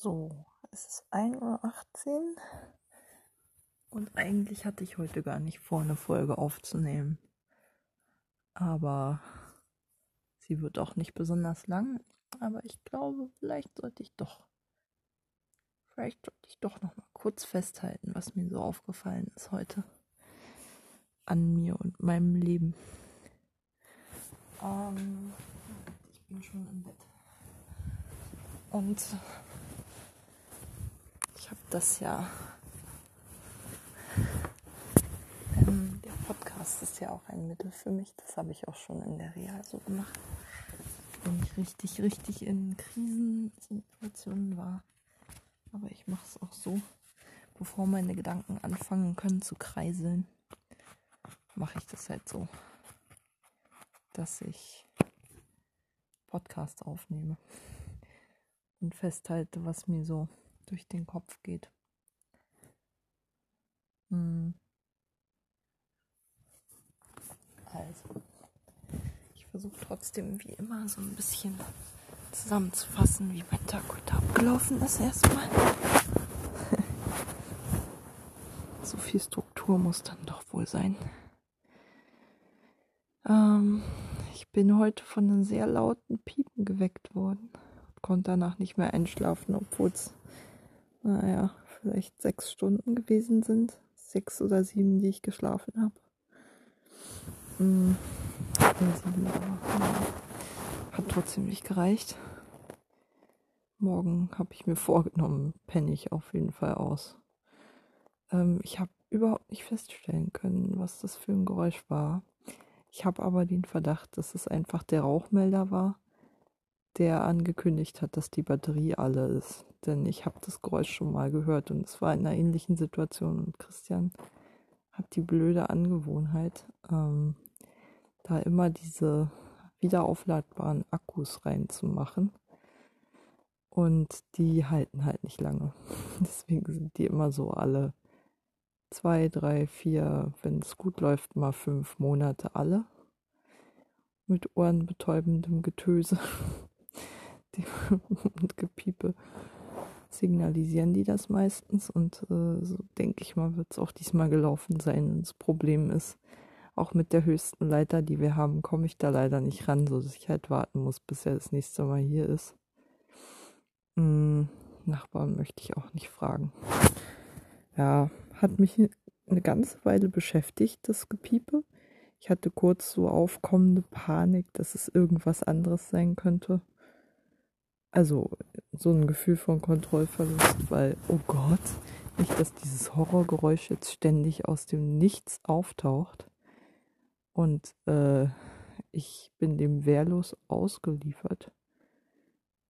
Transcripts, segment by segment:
So, es ist 1.18 Uhr und eigentlich hatte ich heute gar nicht vor, eine Folge aufzunehmen. Aber sie wird auch nicht besonders lang. Aber ich glaube, vielleicht sollte ich doch, vielleicht sollte ich doch noch mal kurz festhalten, was mir so aufgefallen ist heute an mir und meinem Leben. Ähm, ich bin schon im Bett. Und habe das ja. Ähm, der Podcast ist ja auch ein Mittel für mich. Das habe ich auch schon in der Reha so gemacht. Wenn ich richtig, richtig in Krisensituationen war. Aber ich mache es auch so, bevor meine Gedanken anfangen können zu kreiseln, mache ich das halt so, dass ich Podcast aufnehme und festhalte, was mir so durch den Kopf geht. Hm. Also, ich versuche trotzdem wie immer so ein bisschen zusammenzufassen, wie mein Tag heute abgelaufen ist erstmal. so viel Struktur muss dann doch wohl sein. Ähm, ich bin heute von einem sehr lauten Piepen geweckt worden. Konnte danach nicht mehr einschlafen, obwohl es naja, vielleicht sechs Stunden gewesen sind. Sechs oder sieben, die ich geschlafen habe. Hm, ja, hat trotzdem nicht gereicht. Morgen habe ich mir vorgenommen, penne ich auf jeden Fall aus. Ähm, ich habe überhaupt nicht feststellen können, was das für ein Geräusch war. Ich habe aber den Verdacht, dass es einfach der Rauchmelder war der angekündigt hat, dass die Batterie alle ist. Denn ich habe das Geräusch schon mal gehört und es war in einer ähnlichen Situation. Und Christian hat die blöde Angewohnheit, ähm, da immer diese wiederaufladbaren Akkus reinzumachen. Und die halten halt nicht lange. Deswegen sind die immer so alle zwei, drei, vier, wenn es gut läuft, mal fünf Monate alle. Mit ohrenbetäubendem Getöse. und Gepiepe signalisieren die das meistens und äh, so denke ich mal, wird es auch diesmal gelaufen sein. Das Problem ist, auch mit der höchsten Leiter, die wir haben, komme ich da leider nicht ran, sodass ich halt warten muss, bis er das nächste Mal hier ist. Hm, Nachbarn möchte ich auch nicht fragen. Ja, hat mich eine ganze Weile beschäftigt, das Gepiepe. Ich hatte kurz so aufkommende Panik, dass es irgendwas anderes sein könnte also so ein Gefühl von Kontrollverlust, weil, oh Gott, nicht, dass dieses Horrorgeräusch jetzt ständig aus dem Nichts auftaucht und äh, ich bin dem wehrlos ausgeliefert.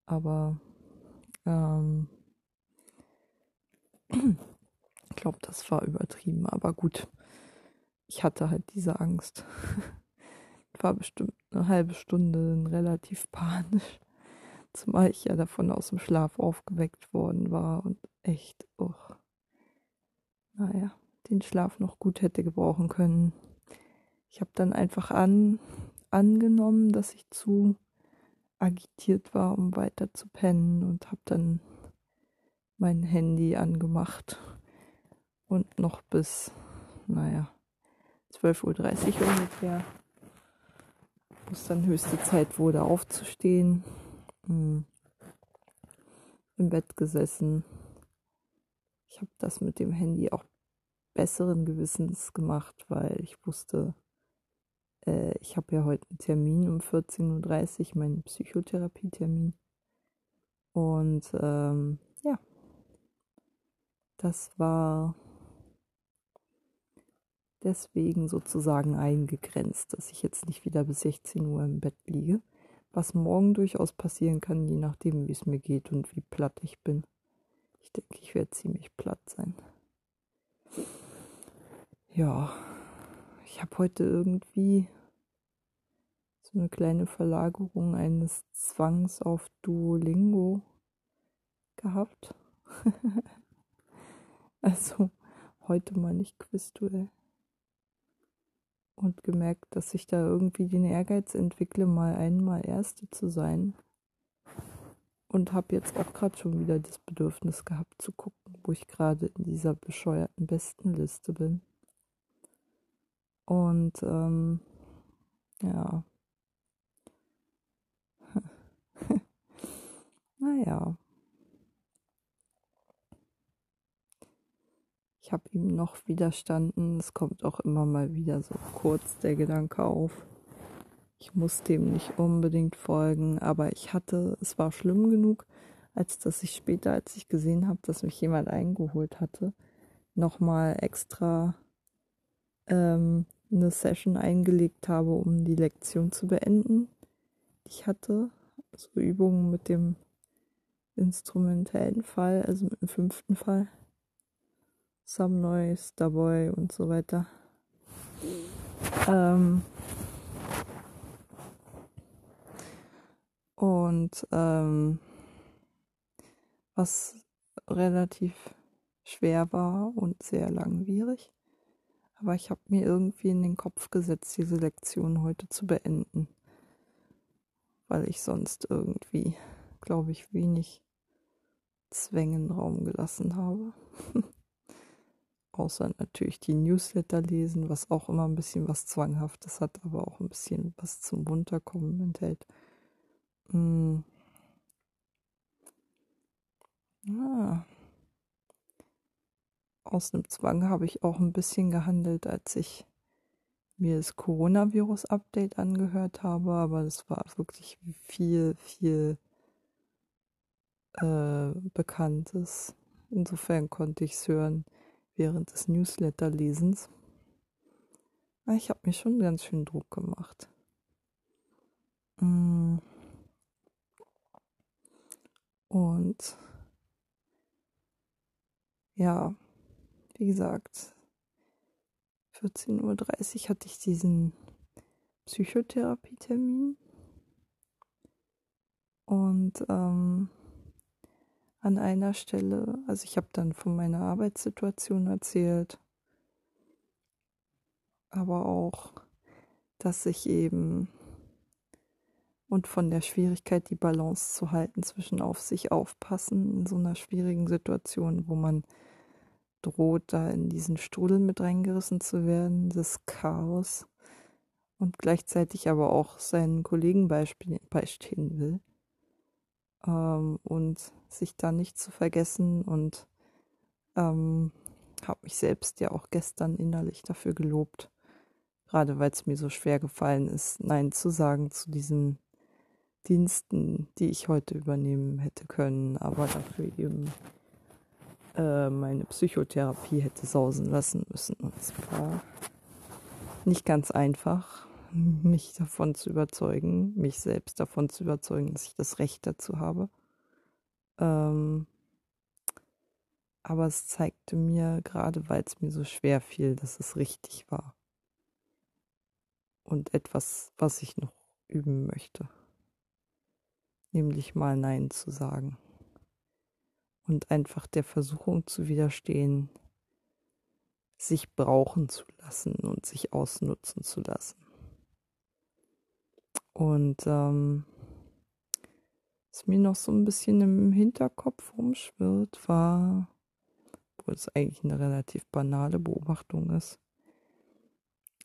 Aber ähm, ich glaube, das war übertrieben, aber gut. Ich hatte halt diese Angst. war bestimmt eine halbe Stunde relativ panisch. Zumal ich ja davon aus dem Schlaf aufgeweckt worden war und echt, oh, naja, den Schlaf noch gut hätte gebrauchen können. Ich habe dann einfach an, angenommen, dass ich zu agitiert war, um weiter zu pennen und habe dann mein Handy angemacht und noch bis, naja, 12.30 Uhr ungefähr, wo es dann höchste Zeit wurde aufzustehen. Im Bett gesessen. Ich habe das mit dem Handy auch besseren Gewissens gemacht, weil ich wusste, äh, ich habe ja heute einen Termin um 14.30 Uhr, meinen Psychotherapietermin. Und ähm, ja, das war deswegen sozusagen eingegrenzt, dass ich jetzt nicht wieder bis 16 Uhr im Bett liege was morgen durchaus passieren kann, je nachdem, wie es mir geht und wie platt ich bin. Ich denke, ich werde ziemlich platt sein. Ja, ich habe heute irgendwie so eine kleine Verlagerung eines Zwangs auf Duolingo gehabt. also heute mal nicht Quizduell und gemerkt, dass ich da irgendwie den Ehrgeiz entwickle, mal einmal Erste zu sein. und habe jetzt auch gerade schon wieder das Bedürfnis gehabt zu gucken, wo ich gerade in dieser bescheuerten Bestenliste bin. Und ähm, ja. naja. Ich habe ihm noch widerstanden. Es kommt auch immer mal wieder so kurz der Gedanke auf. Ich muss dem nicht unbedingt folgen, aber ich hatte, es war schlimm genug, als dass ich später, als ich gesehen habe, dass mich jemand eingeholt hatte, nochmal extra ähm, eine Session eingelegt habe, um die Lektion zu beenden, ich hatte. So Übungen mit dem instrumentellen Fall, also mit dem fünften Fall. Some Noise, Boy und so weiter. Ähm und ähm, was relativ schwer war und sehr langwierig. Aber ich habe mir irgendwie in den Kopf gesetzt, diese Lektion heute zu beenden, weil ich sonst irgendwie, glaube ich, wenig Zwängen Raum gelassen habe. außer natürlich die Newsletter lesen, was auch immer ein bisschen was Zwanghaftes hat, aber auch ein bisschen was zum Runterkommen enthält. Hm. Ah. Aus einem Zwang habe ich auch ein bisschen gehandelt, als ich mir das Coronavirus-Update angehört habe, aber das war wirklich viel, viel äh, Bekanntes. Insofern konnte ich es hören während des Newsletter-Lesens. Ah, ich habe mir schon ganz schön Druck gemacht. Mm. Und ja, wie gesagt, 14.30 Uhr hatte ich diesen Psychotherapietermin. Und ähm, an einer Stelle, also ich habe dann von meiner Arbeitssituation erzählt, aber auch, dass ich eben und von der Schwierigkeit, die Balance zu halten zwischen auf sich aufpassen in so einer schwierigen Situation, wo man droht, da in diesen Strudel mit reingerissen zu werden, das Chaos. Und gleichzeitig aber auch seinen Kollegen beistehen will ähm, und sich da nicht zu vergessen und ähm, habe mich selbst ja auch gestern innerlich dafür gelobt, gerade weil es mir so schwer gefallen ist, Nein zu sagen zu diesen Diensten, die ich heute übernehmen hätte können, aber dafür eben äh, meine Psychotherapie hätte sausen lassen müssen. Und es war nicht ganz einfach, mich davon zu überzeugen, mich selbst davon zu überzeugen, dass ich das Recht dazu habe. Ähm, aber es zeigte mir, gerade weil es mir so schwer fiel, dass es richtig war. Und etwas, was ich noch üben möchte. Nämlich mal Nein zu sagen. Und einfach der Versuchung zu widerstehen, sich brauchen zu lassen und sich ausnutzen zu lassen. Und ähm, was mir noch so ein bisschen im Hinterkopf rumschwirrt, war, obwohl es eigentlich eine relativ banale Beobachtung ist,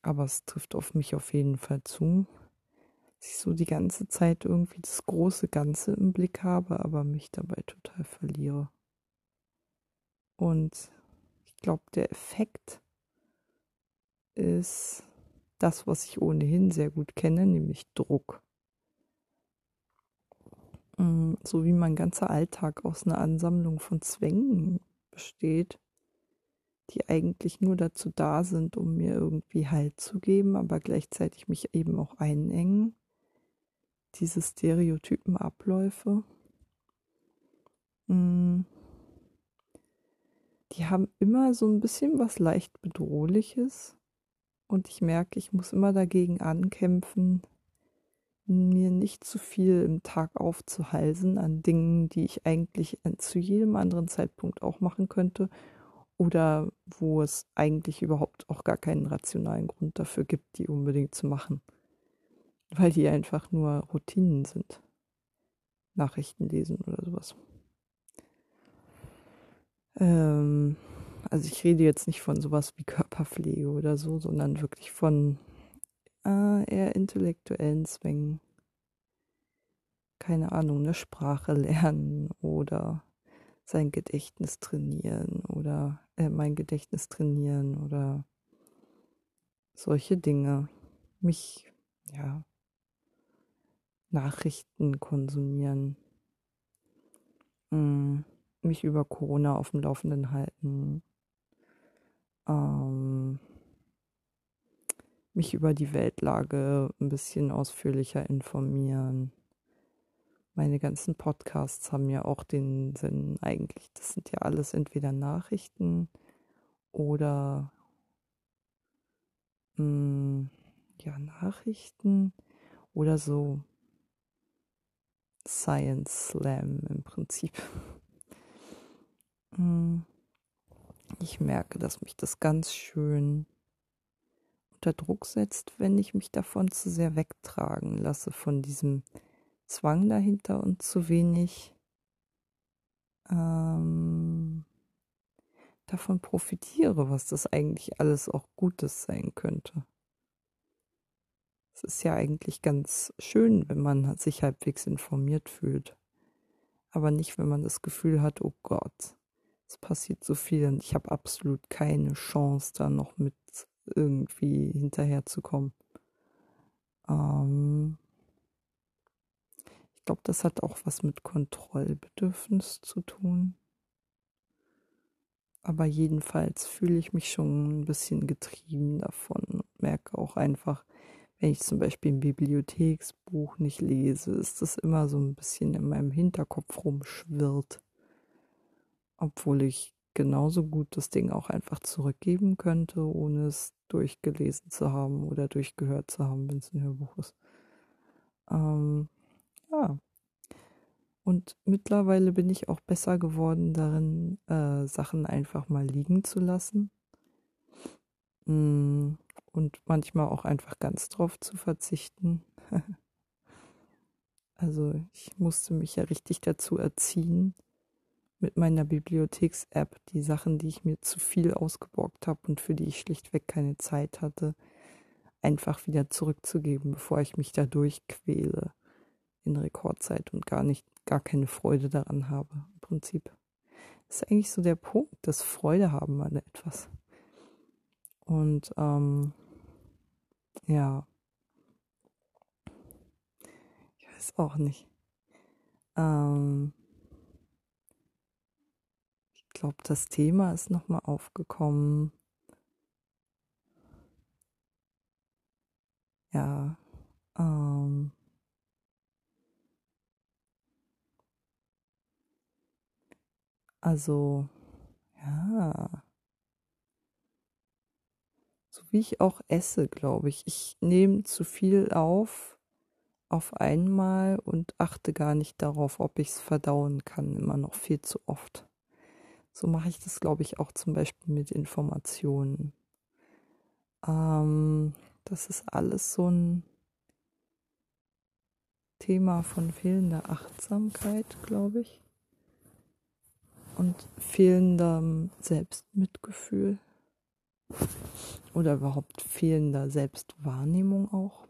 aber es trifft auf mich auf jeden Fall zu, dass ich so die ganze Zeit irgendwie das große Ganze im Blick habe, aber mich dabei total verliere. Und ich glaube, der Effekt ist das, was ich ohnehin sehr gut kenne, nämlich Druck. Mm, so wie mein ganzer Alltag aus einer Ansammlung von Zwängen besteht, die eigentlich nur dazu da sind, um mir irgendwie Halt zu geben, aber gleichzeitig mich eben auch einengen. Diese stereotypen Abläufe. Mm, die haben immer so ein bisschen was leicht Bedrohliches und ich merke, ich muss immer dagegen ankämpfen, mir nicht zu viel im Tag aufzuhalsen an Dingen, die ich eigentlich zu jedem anderen Zeitpunkt auch machen könnte oder wo es eigentlich überhaupt auch gar keinen rationalen Grund dafür gibt, die unbedingt zu machen, weil die einfach nur Routinen sind. Nachrichten lesen oder sowas. Ähm, also ich rede jetzt nicht von sowas wie Körperpflege oder so, sondern wirklich von äh, eher intellektuellen Zwängen. Keine Ahnung, eine Sprache lernen oder sein Gedächtnis trainieren oder äh, mein Gedächtnis trainieren oder solche Dinge. Mich, ja, Nachrichten konsumieren. Mm, mich über Corona auf dem Laufenden halten. Ähm, mich über die Weltlage ein bisschen ausführlicher informieren. Meine ganzen Podcasts haben ja auch den Sinn, eigentlich, das sind ja alles entweder Nachrichten oder mh, mm, ja, Nachrichten oder so Science Slam im Prinzip. Ich merke, dass mich das ganz schön unter Druck setzt, wenn ich mich davon zu sehr wegtragen lasse, von diesem Zwang dahinter und zu wenig ähm, davon profitiere, was das eigentlich alles auch Gutes sein könnte. Es ist ja eigentlich ganz schön, wenn man sich halbwegs informiert fühlt. Aber nicht, wenn man das Gefühl hat, oh Gott, es passiert so viel und ich habe absolut keine Chance, da noch mit irgendwie hinterherzukommen. Ähm, ich glaube, das hat auch was mit Kontrollbedürfnis zu tun. Aber jedenfalls fühle ich mich schon ein bisschen getrieben davon und merke auch einfach, wenn ich zum Beispiel ein Bibliotheksbuch nicht lese, ist das immer so ein bisschen in meinem Hinterkopf rumschwirrt. Obwohl ich genauso gut das Ding auch einfach zurückgeben könnte, ohne es durchgelesen zu haben oder durchgehört zu haben, wenn es ein Hörbuch ist. Ähm, ja. Und mittlerweile bin ich auch besser geworden darin, äh, Sachen einfach mal liegen zu lassen. Mm, und manchmal auch einfach ganz drauf zu verzichten. also ich musste mich ja richtig dazu erziehen, mit meiner Bibliotheks-App die Sachen, die ich mir zu viel ausgeborgt habe und für die ich schlichtweg keine Zeit hatte, einfach wieder zurückzugeben, bevor ich mich da durchquäle in Rekordzeit und gar nicht, gar keine Freude daran habe, im Prinzip. Das ist eigentlich so der Punkt, dass Freude haben an etwas. Und ähm, ja, ich weiß auch nicht. Ähm, glaube, das Thema ist nochmal aufgekommen. Ja, ähm, Also, ja. So wie ich auch esse, glaube ich. Ich nehme zu viel auf auf einmal und achte gar nicht darauf, ob ich es verdauen kann, immer noch viel zu oft. So mache ich das, glaube ich, auch zum Beispiel mit Informationen. Ähm, das ist alles so ein Thema von fehlender Achtsamkeit, glaube ich. Und fehlendem Selbstmitgefühl. Oder überhaupt fehlender Selbstwahrnehmung auch,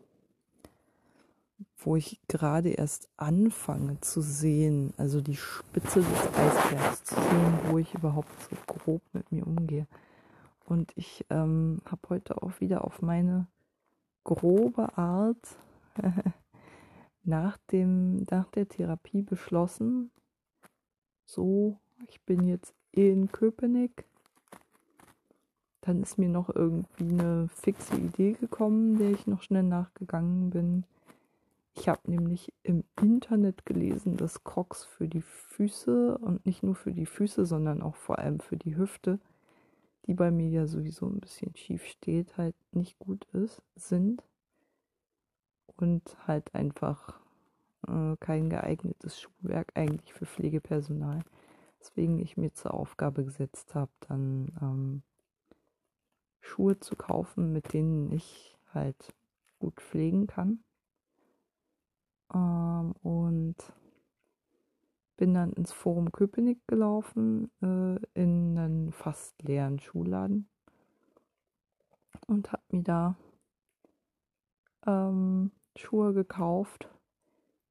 wo ich gerade erst anfange zu sehen, also die Spitze des Eisbergs zu sehen, wo ich überhaupt so grob mit mir umgehe. Und ich ähm, habe heute auch wieder auf meine grobe Art nach, dem, nach der Therapie beschlossen, so ich bin jetzt in Köpenick. Dann ist mir noch irgendwie eine fixe Idee gekommen, der ich noch schnell nachgegangen bin. Ich habe nämlich im Internet gelesen, dass Crocs für die Füße und nicht nur für die Füße, sondern auch vor allem für die Hüfte, die bei mir ja sowieso ein bisschen schief steht, halt nicht gut ist, sind. Und halt einfach äh, kein geeignetes Schuhwerk eigentlich für Pflegepersonal. Deswegen ich mir zur Aufgabe gesetzt habe, dann ähm, Schuhe zu kaufen, mit denen ich halt gut pflegen kann. Ähm, und bin dann ins Forum Köpenick gelaufen, äh, in einen fast leeren Schuhladen und habe mir da ähm, Schuhe gekauft,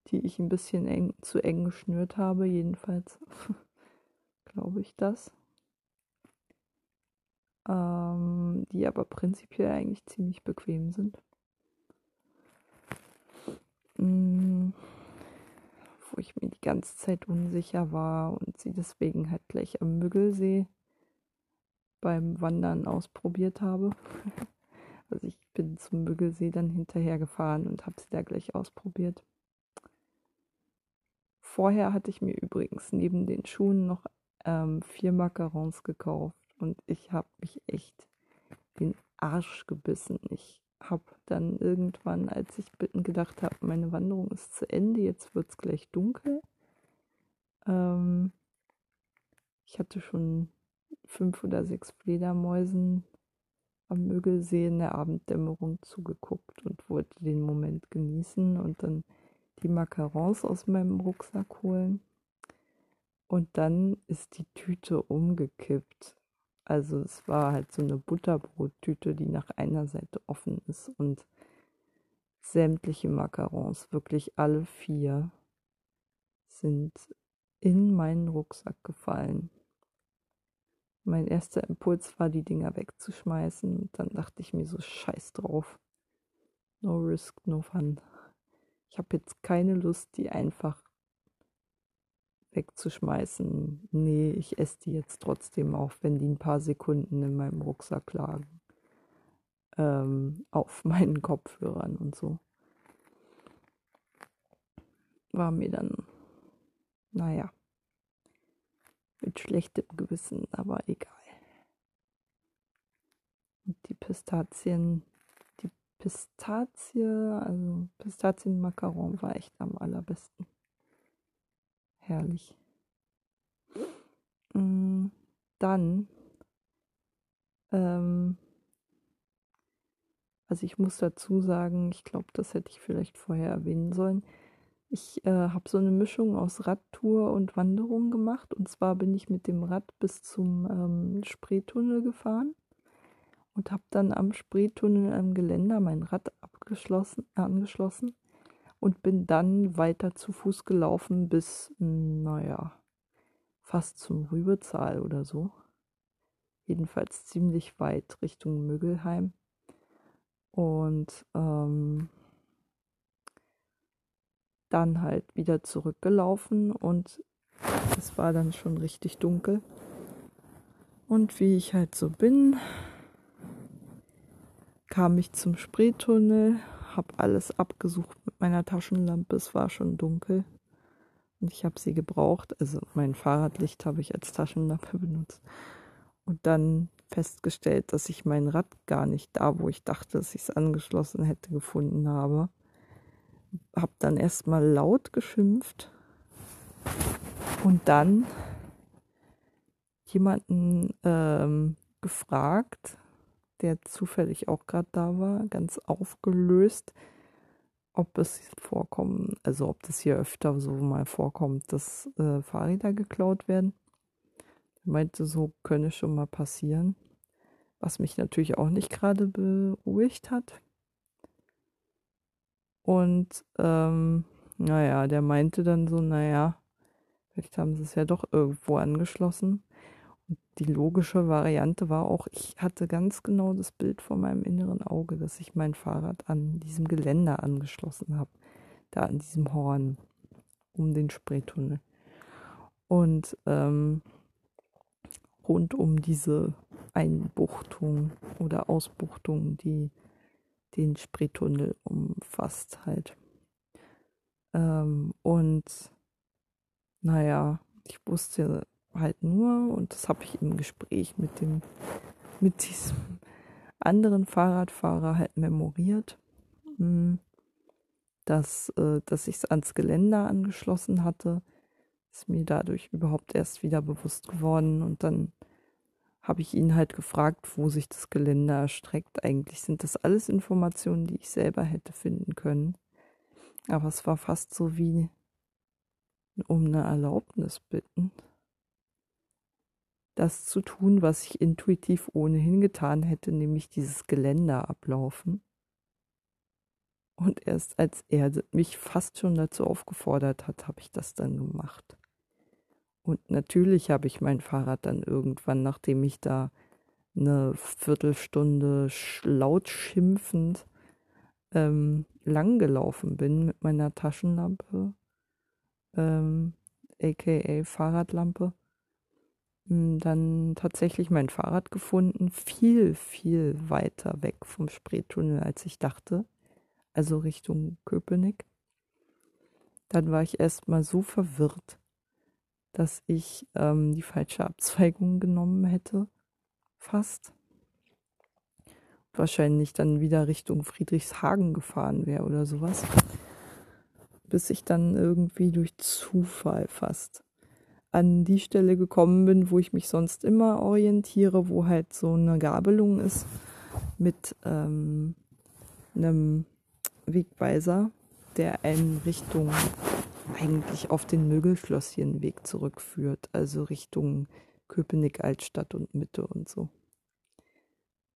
die ich ein bisschen eng, zu eng geschnürt habe, jedenfalls glaube ich das. Ähm, die aber prinzipiell eigentlich ziemlich bequem sind. Mhm wo ich mir die ganze Zeit unsicher war und sie deswegen halt gleich am Müggelsee beim Wandern ausprobiert habe. Also ich bin zum Müggelsee dann hinterher gefahren und habe sie da gleich ausprobiert. Vorher hatte ich mir übrigens neben den Schuhen noch ähm, vier Macarons gekauft und ich habe mich echt den Arsch gebissen. Ich habe dann irgendwann, als ich bitten gedacht habe, meine Wanderung ist zu Ende, jetzt wird es gleich dunkel. Ähm, ich hatte schon fünf oder sechs Fledermäusen am Mögelsee in der Abenddämmerung zugeguckt und wollte den Moment genießen und dann die Macarons aus meinem Rucksack holen. Und dann ist die Tüte umgekippt. Also es war halt so eine Butterbrottüte, die nach einer Seite offen ist und sämtliche Macarons, wirklich alle vier, sind in meinen Rucksack gefallen. Mein erster Impuls war, die Dinger wegzuschmeißen. Und dann dachte ich mir so, scheiß drauf. No risk, no fun. Ich habe jetzt keine Lust, die einfach wegzuschmeißen. Nee, ich esse die jetzt trotzdem, auch wenn die ein paar Sekunden in meinem Rucksack lagen. Ähm, auf meinen Kopfhörern und so. War mir dann, naja, mit schlechtem Gewissen, aber egal. Und die Pistazien, die Pistazie, also Pistazienmacaron war echt am allerbesten. Herrlich. Mm, dann, ähm, also ich muss dazu sagen, ich glaube, das hätte ich vielleicht vorher erwähnen sollen. Ich äh, habe so eine Mischung aus Radtour und Wanderung gemacht. Und zwar bin ich mit dem Rad bis zum ähm, Spreetunnel gefahren und habe dann am Spreetunnel am Geländer mein Rad abgeschlossen, angeschlossen und bin dann weiter zu Fuß gelaufen bis, hm, naja, fast zum Rübezahl oder so. Jedenfalls ziemlich weit Richtung Müggelheim. Und ähm, dann halt wieder zurückgelaufen und es war dann schon richtig dunkel. Und wie ich halt so bin, kam ich zum Spreetunnel, habe alles abgesucht mit meiner Taschenlampe. Es war schon dunkel und ich habe sie gebraucht. Also mein Fahrradlicht habe ich als Taschenlampe benutzt. Und dann festgestellt, dass ich mein Rad gar nicht da, wo ich dachte, dass ich es angeschlossen hätte, gefunden habe. Habe dann erstmal laut geschimpft und dann jemanden ähm, gefragt, der zufällig auch gerade da war, ganz aufgelöst, ob es vorkommen, also ob das hier öfter so mal vorkommt, dass äh, Fahrräder geklaut werden. Er meinte, so könne schon mal passieren, was mich natürlich auch nicht gerade beruhigt hat. Und ähm, naja, der meinte dann so, naja, vielleicht haben sie es ja doch irgendwo angeschlossen die logische Variante war auch, ich hatte ganz genau das Bild vor meinem inneren Auge, dass ich mein Fahrrad an diesem Geländer angeschlossen habe. Da an diesem Horn um den Spreetunnel. Und ähm, rund um diese Einbuchtung oder Ausbuchtung, die den Spreetunnel umfasst halt. Ähm, und naja, ich wusste halt nur, und das habe ich im Gespräch mit dem, mit diesem anderen Fahrradfahrer halt memoriert, hm, dass, äh, dass ich es ans Geländer angeschlossen hatte, ist mir dadurch überhaupt erst wieder bewusst geworden und dann habe ich ihn halt gefragt, wo sich das Geländer erstreckt. Eigentlich sind das alles Informationen, die ich selber hätte finden können. Aber es war fast so wie um eine Erlaubnis bitten, das zu tun, was ich intuitiv ohnehin getan hätte, nämlich dieses Geländer ablaufen. Und erst als er mich fast schon dazu aufgefordert hat, habe ich das dann gemacht. Und natürlich habe ich mein Fahrrad dann irgendwann, nachdem ich da eine Viertelstunde laut schimpfend ähm, langgelaufen bin mit meiner Taschenlampe, ähm, aka Fahrradlampe, dann tatsächlich mein Fahrrad gefunden, viel, viel weiter weg vom Spreetunnel, als ich dachte, also Richtung Köpenick. Dann war ich erstmal so verwirrt, dass ich ähm, die falsche Abzweigung genommen hätte, fast. Wahrscheinlich dann wieder Richtung Friedrichshagen gefahren wäre oder sowas. Bis ich dann irgendwie durch Zufall fast an die Stelle gekommen bin, wo ich mich sonst immer orientiere, wo halt so eine Gabelung ist mit ähm, einem Wegweiser, der einen Richtung eigentlich auf den Mögelschlosschenweg zurückführt, also Richtung Köpenick Altstadt und Mitte und so.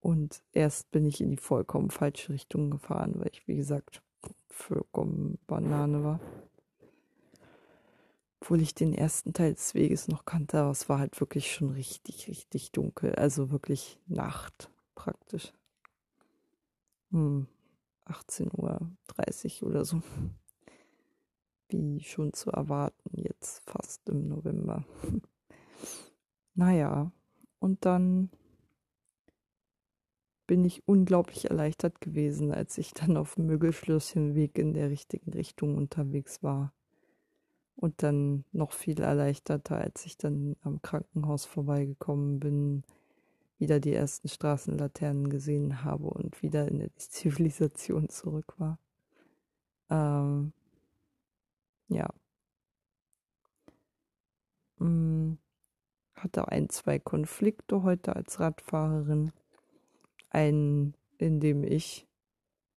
Und erst bin ich in die vollkommen falsche Richtung gefahren, weil ich, wie gesagt, vollkommen Banane war obwohl ich den ersten Teil des Weges noch kannte, aber es war halt wirklich schon richtig, richtig dunkel. Also wirklich Nacht praktisch. Hm, 18.30 Uhr oder so. Wie schon zu erwarten, jetzt fast im November. naja, und dann bin ich unglaublich erleichtert gewesen, als ich dann auf dem Mögelschlösschenweg in der richtigen Richtung unterwegs war. Und dann noch viel erleichterter, als ich dann am Krankenhaus vorbeigekommen bin, wieder die ersten Straßenlaternen gesehen habe und wieder in die Zivilisation zurück war. Ähm, ja. Hm, hatte ein, zwei Konflikte heute als Radfahrerin. Einen, in dem ich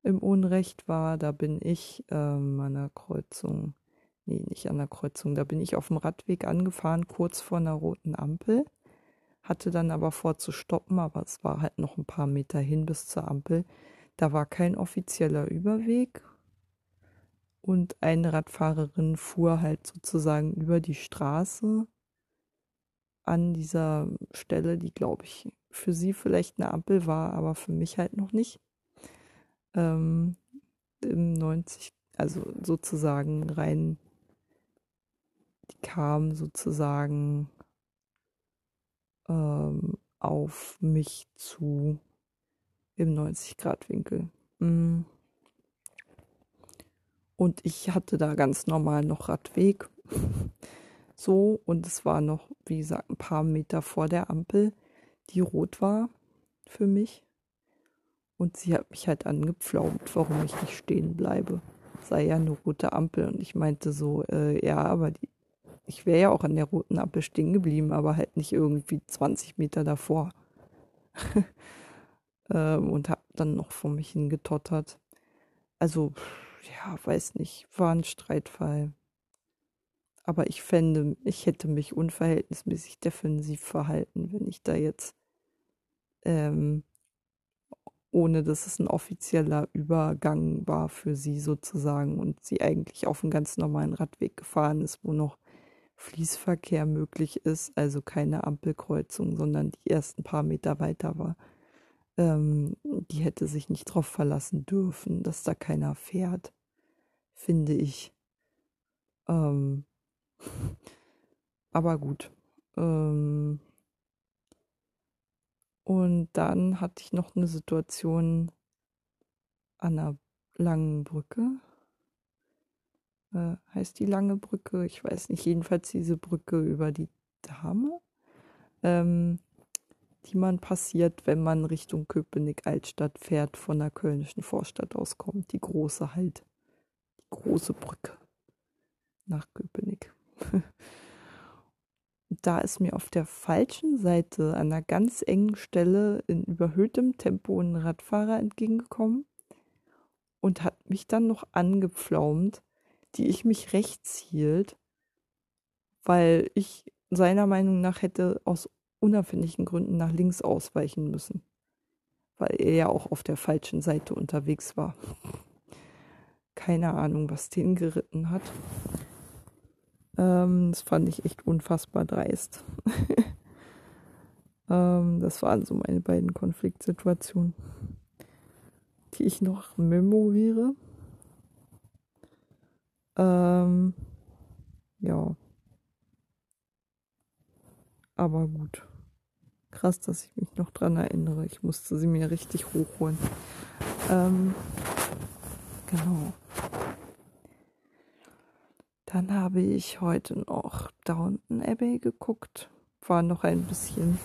im Unrecht war, da bin ich an der Kreuzung nee, nicht an der Kreuzung, da bin ich auf dem Radweg angefahren, kurz vor einer roten Ampel, hatte dann aber vor zu stoppen, aber es war halt noch ein paar Meter hin bis zur Ampel. Da war kein offizieller Überweg und eine Radfahrerin fuhr halt sozusagen über die Straße an dieser Stelle, die glaube ich für sie vielleicht eine Ampel war, aber für mich halt noch nicht. Ähm, Im 90, also sozusagen rein die kam sozusagen ähm, auf mich zu im 90-Grad-Winkel. Mm. Und ich hatte da ganz normal noch Radweg. so, und es war noch, wie gesagt, ein paar Meter vor der Ampel, die rot war für mich. Und sie hat mich halt angepflaumt, warum ich nicht stehen bleibe. Sei ja eine rote Ampel. Und ich meinte so, äh, ja, aber die, ich wäre ja auch an der roten Ampel stehen geblieben, aber halt nicht irgendwie 20 Meter davor. ähm, und habe dann noch vor mich hingetottert. Also, ja, weiß nicht, war ein Streitfall. Aber ich fände, ich hätte mich unverhältnismäßig defensiv verhalten, wenn ich da jetzt, ähm, ohne dass es ein offizieller Übergang war für sie sozusagen und sie eigentlich auf einen ganz normalen Radweg gefahren ist, wo noch Fließverkehr möglich ist, also keine Ampelkreuzung, sondern die ersten paar Meter weiter war. Ähm, die hätte sich nicht darauf verlassen dürfen, dass da keiner fährt, finde ich. Ähm, aber gut. Ähm, und dann hatte ich noch eine Situation an einer langen Brücke äh, heißt die lange Brücke, ich weiß nicht, jedenfalls diese Brücke über die Dame, ähm, die man passiert, wenn man Richtung Köpenick-Altstadt fährt, von der kölnischen Vorstadt aus kommt. Die große halt. Die große Brücke nach Köpenick. da ist mir auf der falschen Seite an einer ganz engen Stelle in überhöhtem Tempo ein Radfahrer entgegengekommen und hat mich dann noch angepflaumt die ich mich rechts hielt weil ich seiner Meinung nach hätte aus unerfindlichen Gründen nach links ausweichen müssen, weil er ja auch auf der falschen Seite unterwegs war. Keine Ahnung, was den geritten hat. Ähm, das fand ich echt unfassbar dreist. ähm, das waren so meine beiden Konfliktsituationen, die ich noch memoriere. Ähm, ja. Aber gut. Krass, dass ich mich noch dran erinnere. Ich musste sie mir richtig hochholen. Ähm, genau. Dann habe ich heute noch Downton Abbey geguckt. War noch ein bisschen.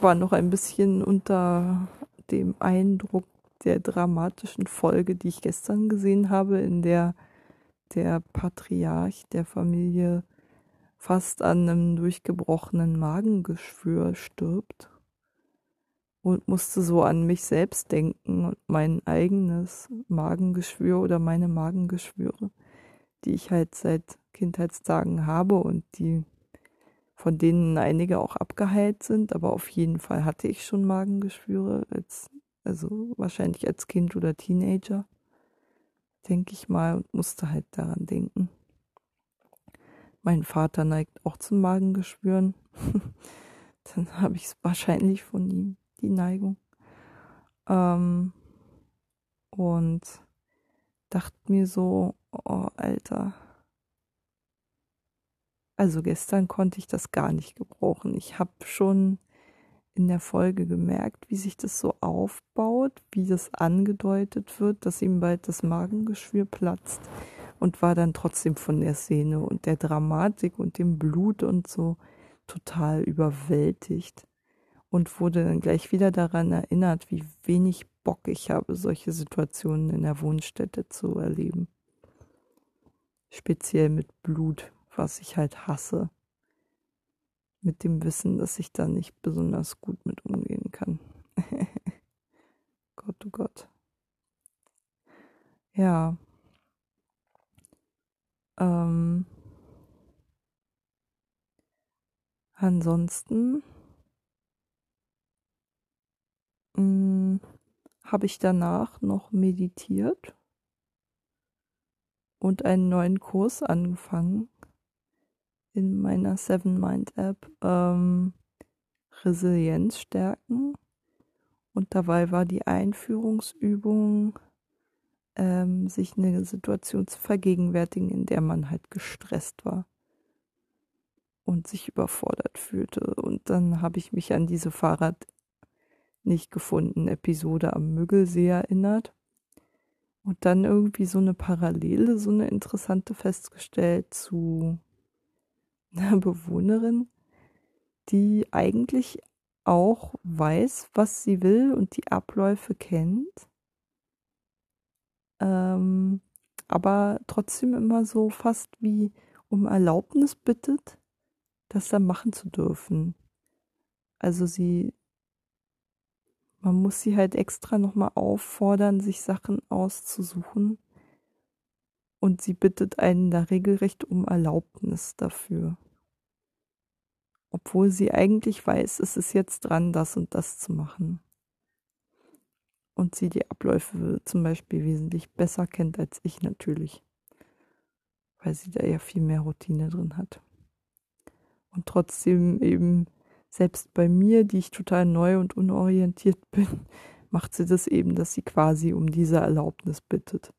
War noch ein bisschen unter dem Eindruck der dramatischen Folge, die ich gestern gesehen habe, in der der Patriarch der Familie fast an einem durchgebrochenen Magengeschwür stirbt und musste so an mich selbst denken und mein eigenes Magengeschwür oder meine Magengeschwüre, die ich halt seit Kindheitstagen habe und die von denen einige auch abgeheilt sind, aber auf jeden Fall hatte ich schon Magengeschwüre, als, also wahrscheinlich als Kind oder Teenager, denke ich mal, und musste halt daran denken. Mein Vater neigt auch zum Magengeschwüren. Dann habe ich es wahrscheinlich von ihm die Neigung. Ähm, und dachte mir so, oh, Alter. Also gestern konnte ich das gar nicht gebrauchen. Ich habe schon in der Folge gemerkt, wie sich das so aufbaut, wie das angedeutet wird, dass ihm bald das Magengeschwür platzt und war dann trotzdem von der Szene und der Dramatik und dem Blut und so total überwältigt und wurde dann gleich wieder daran erinnert, wie wenig Bock ich habe, solche Situationen in der Wohnstätte zu erleben. Speziell mit Blut, was ich halt hasse. Mit dem Wissen, dass ich da nicht besonders gut mit umgehen kann. Gott, oh Gott. Ja. Ähm. Ansonsten hm, habe ich danach noch meditiert und einen neuen Kurs angefangen in meiner Seven Mind App ähm, Resilienz stärken. Und dabei war die Einführungsübung, ähm, sich eine Situation zu vergegenwärtigen, in der man halt gestresst war und sich überfordert fühlte. Und dann habe ich mich an diese Fahrrad nicht gefunden Episode am Müggelsee erinnert. Und dann irgendwie so eine Parallele, so eine interessante festgestellt zu Bewohnerin, die eigentlich auch weiß, was sie will und die Abläufe kennt, ähm, aber trotzdem immer so fast wie um Erlaubnis bittet, das da machen zu dürfen. Also sie man muss sie halt extra nochmal auffordern, sich Sachen auszusuchen. Und sie bittet einen da regelrecht um Erlaubnis dafür. Obwohl sie eigentlich weiß, es ist jetzt dran, das und das zu machen. Und sie die Abläufe zum Beispiel wesentlich besser kennt als ich natürlich. Weil sie da ja viel mehr Routine drin hat. Und trotzdem eben selbst bei mir, die ich total neu und unorientiert bin, macht sie das eben, dass sie quasi um diese Erlaubnis bittet,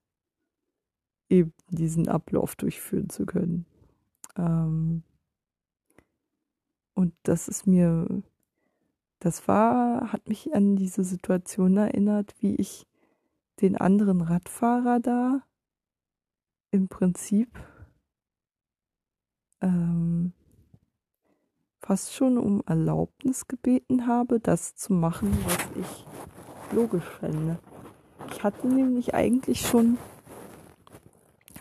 eben diesen Ablauf durchführen zu können. Ähm und das ist mir, das war, hat mich an diese Situation erinnert, wie ich den anderen Radfahrer da im Prinzip ähm, fast schon um Erlaubnis gebeten habe, das zu machen, was ich logisch fände. Ich hatte nämlich eigentlich schon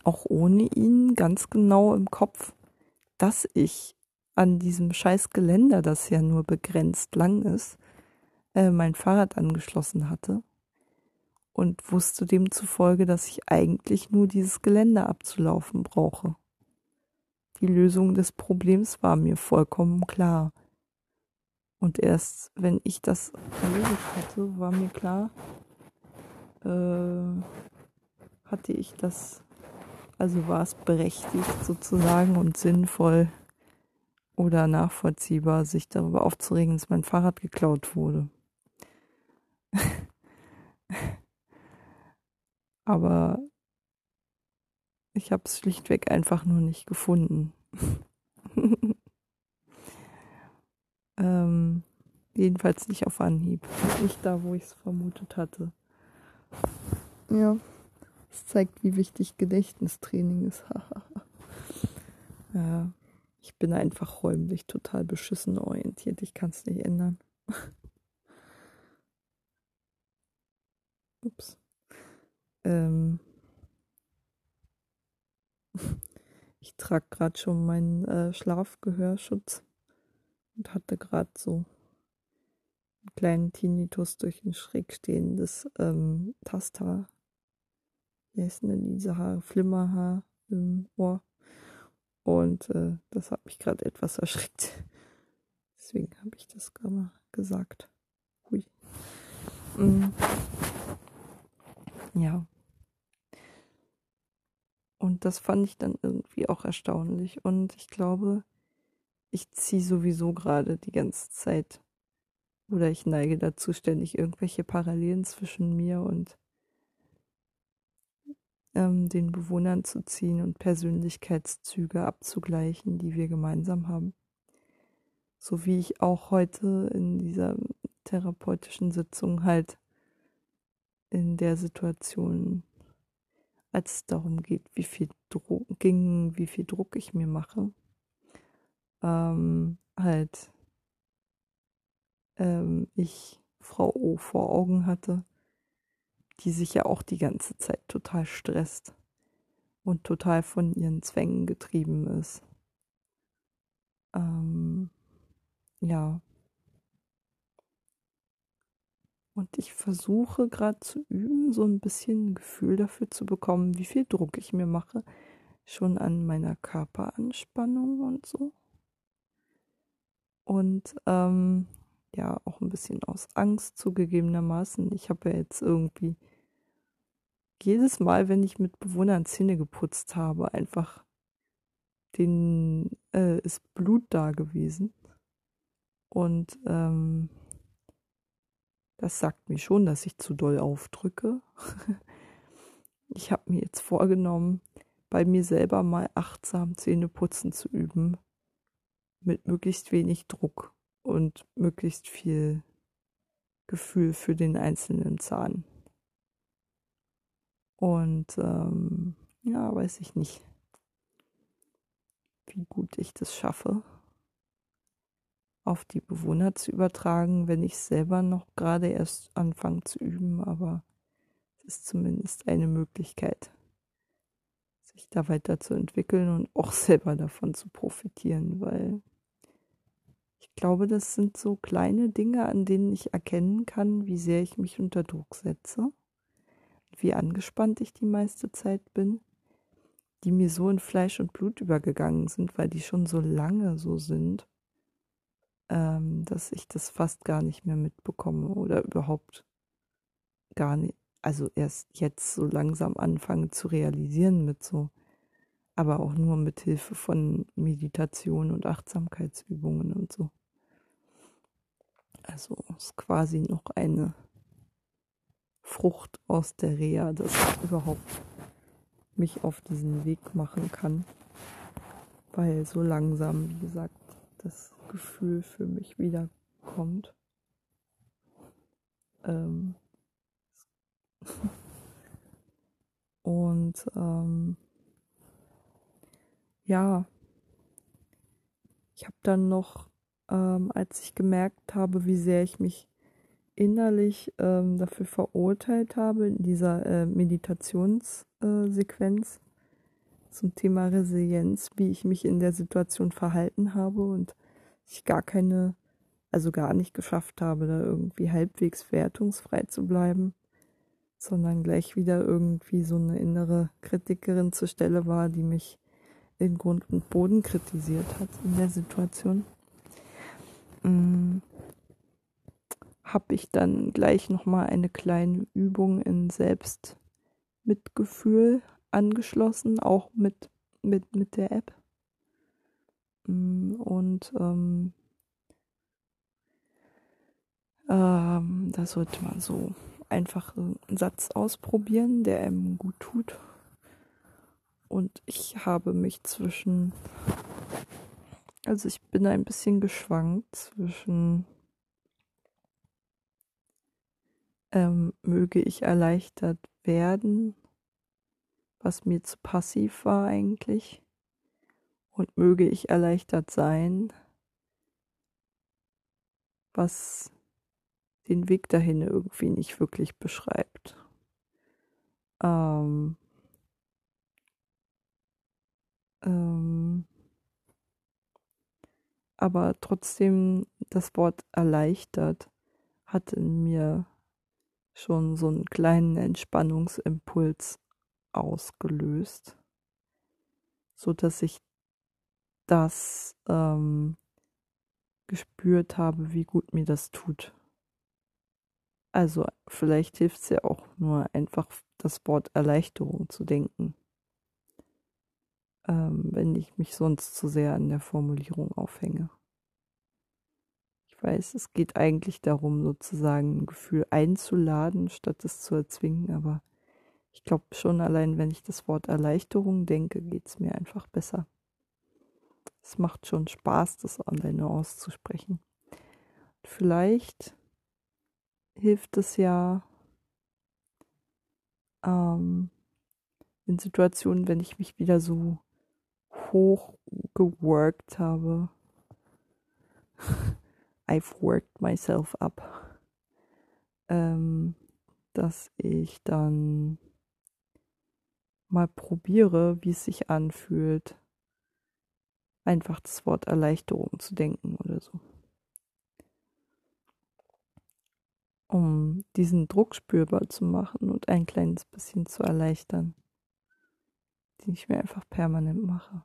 auch ohne ihn ganz genau im Kopf, dass ich an diesem scheiß Geländer, das ja nur begrenzt lang ist, äh, mein Fahrrad angeschlossen hatte und wusste demzufolge, dass ich eigentlich nur dieses Gelände abzulaufen brauche. Die Lösung des Problems war mir vollkommen klar. Und erst wenn ich das erledigt hatte, war mir klar, äh, hatte ich das, also war es berechtigt sozusagen und sinnvoll oder nachvollziehbar, sich darüber aufzuregen, dass mein Fahrrad geklaut wurde. Aber ich habe es schlichtweg einfach nur nicht gefunden. ähm, jedenfalls nicht auf Anhieb. Nicht da, wo ich es vermutet hatte. Ja, es zeigt, wie wichtig Gedächtnistraining ist. ja, ich bin einfach räumlich total beschissen orientiert. Ich kann es nicht ändern. Ups. Ähm, ich trage gerade schon meinen äh, Schlafgehörschutz und hatte gerade so einen kleinen Tinnitus durch ein schräg stehendes ähm, Taster. Wie heißt denn diese Haare? Flimmerhaar im Ohr. Und äh, das hat mich gerade etwas erschreckt. Deswegen habe ich das gerade gesagt. Hui. Mm. Ja. Und das fand ich dann irgendwie auch erstaunlich. Und ich glaube, ich ziehe sowieso gerade die ganze Zeit oder ich neige dazu, ständig irgendwelche Parallelen zwischen mir und ähm, den Bewohnern zu ziehen und Persönlichkeitszüge abzugleichen, die wir gemeinsam haben. So wie ich auch heute in dieser therapeutischen Sitzung halt in der Situation als es darum geht, wie viel Druck ging, wie viel Druck ich mir mache, ähm, halt ähm, ich Frau O vor Augen hatte, die sich ja auch die ganze Zeit total stresst und total von ihren Zwängen getrieben ist. Ähm, ja, Und ich versuche gerade zu üben, so ein bisschen ein Gefühl dafür zu bekommen, wie viel Druck ich mir mache, schon an meiner Körperanspannung und so. Und ähm, ja, auch ein bisschen aus Angst zugegebenermaßen. Ich habe ja jetzt irgendwie jedes Mal, wenn ich mit Bewohnern Zähne geputzt habe, einfach den äh, ist Blut da gewesen. Und ähm, das sagt mir schon, dass ich zu doll aufdrücke. ich habe mir jetzt vorgenommen, bei mir selber mal achtsam Zähneputzen zu üben. Mit möglichst wenig Druck und möglichst viel Gefühl für den einzelnen Zahn. Und ähm, ja, weiß ich nicht, wie gut ich das schaffe auf die Bewohner zu übertragen, wenn ich selber noch gerade erst anfange zu üben, aber es ist zumindest eine Möglichkeit, sich da weiterzuentwickeln und auch selber davon zu profitieren, weil ich glaube, das sind so kleine Dinge, an denen ich erkennen kann, wie sehr ich mich unter Druck setze, wie angespannt ich die meiste Zeit bin, die mir so in Fleisch und Blut übergegangen sind, weil die schon so lange so sind ähm, dass ich das fast gar nicht mehr mitbekomme oder überhaupt gar nicht, also erst jetzt so langsam anfange zu realisieren mit so, aber auch nur mit Hilfe von Meditation und Achtsamkeitsübungen und so. Also ist quasi noch eine Frucht aus der Reha, dass ich überhaupt mich auf diesen Weg machen kann. Weil so langsam, wie gesagt, das Gefühl für mich wiederkommt. Ähm und ähm ja, ich habe dann noch, ähm, als ich gemerkt habe, wie sehr ich mich innerlich ähm, dafür verurteilt habe in dieser äh, Meditationssequenz äh, zum Thema Resilienz, wie ich mich in der Situation verhalten habe und ich gar keine, also gar nicht geschafft habe, da irgendwie halbwegs wertungsfrei zu bleiben, sondern gleich wieder irgendwie so eine innere Kritikerin zur Stelle war, die mich in Grund und Boden kritisiert hat in der Situation. Mhm. Habe ich dann gleich nochmal eine kleine Übung in Selbstmitgefühl angeschlossen, auch mit, mit, mit der App. Mm, und ähm, ähm, da sollte man so einfach einen Satz ausprobieren, der einem gut tut. Und ich habe mich zwischen, also ich bin ein bisschen geschwankt zwischen, ähm, möge ich erleichtert werden, was mir zu passiv war eigentlich, und möge ich erleichtert sein, was den Weg dahin irgendwie nicht wirklich beschreibt. Ähm, ähm, aber trotzdem das Wort erleichtert hat in mir schon so einen kleinen Entspannungsimpuls ausgelöst, so dass ich das ähm, gespürt habe, wie gut mir das tut. Also vielleicht hilft es ja auch nur einfach das Wort Erleichterung zu denken, ähm, wenn ich mich sonst zu sehr an der Formulierung aufhänge. Ich weiß, es geht eigentlich darum, sozusagen ein Gefühl einzuladen, statt es zu erzwingen, aber ich glaube schon allein, wenn ich das Wort Erleichterung denke, geht es mir einfach besser. Es macht schon Spaß, das alleine auszusprechen. Vielleicht hilft es ja ähm, in Situationen, wenn ich mich wieder so hoch geworkt habe. I've worked myself up. Ähm, dass ich dann mal probiere, wie es sich anfühlt, einfach das Wort Erleichterung zu denken oder so. um diesen Druck spürbar zu machen und ein kleines bisschen zu erleichtern, den ich mir einfach permanent mache.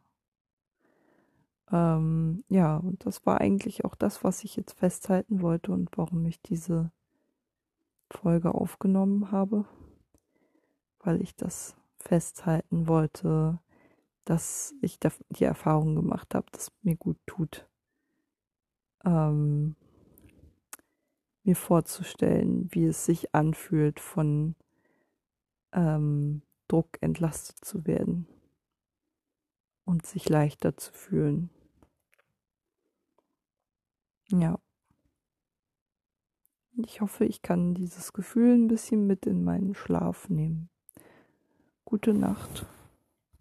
Ähm, ja, und das war eigentlich auch das, was ich jetzt festhalten wollte und warum ich diese Folge aufgenommen habe, weil ich das festhalten wollte, dass ich die Erfahrung gemacht habe, dass mir gut tut. Ähm, mir vorzustellen, wie es sich anfühlt, von ähm, Druck entlastet zu werden und sich leichter zu fühlen. Ja. Ich hoffe, ich kann dieses Gefühl ein bisschen mit in meinen Schlaf nehmen. Gute Nacht.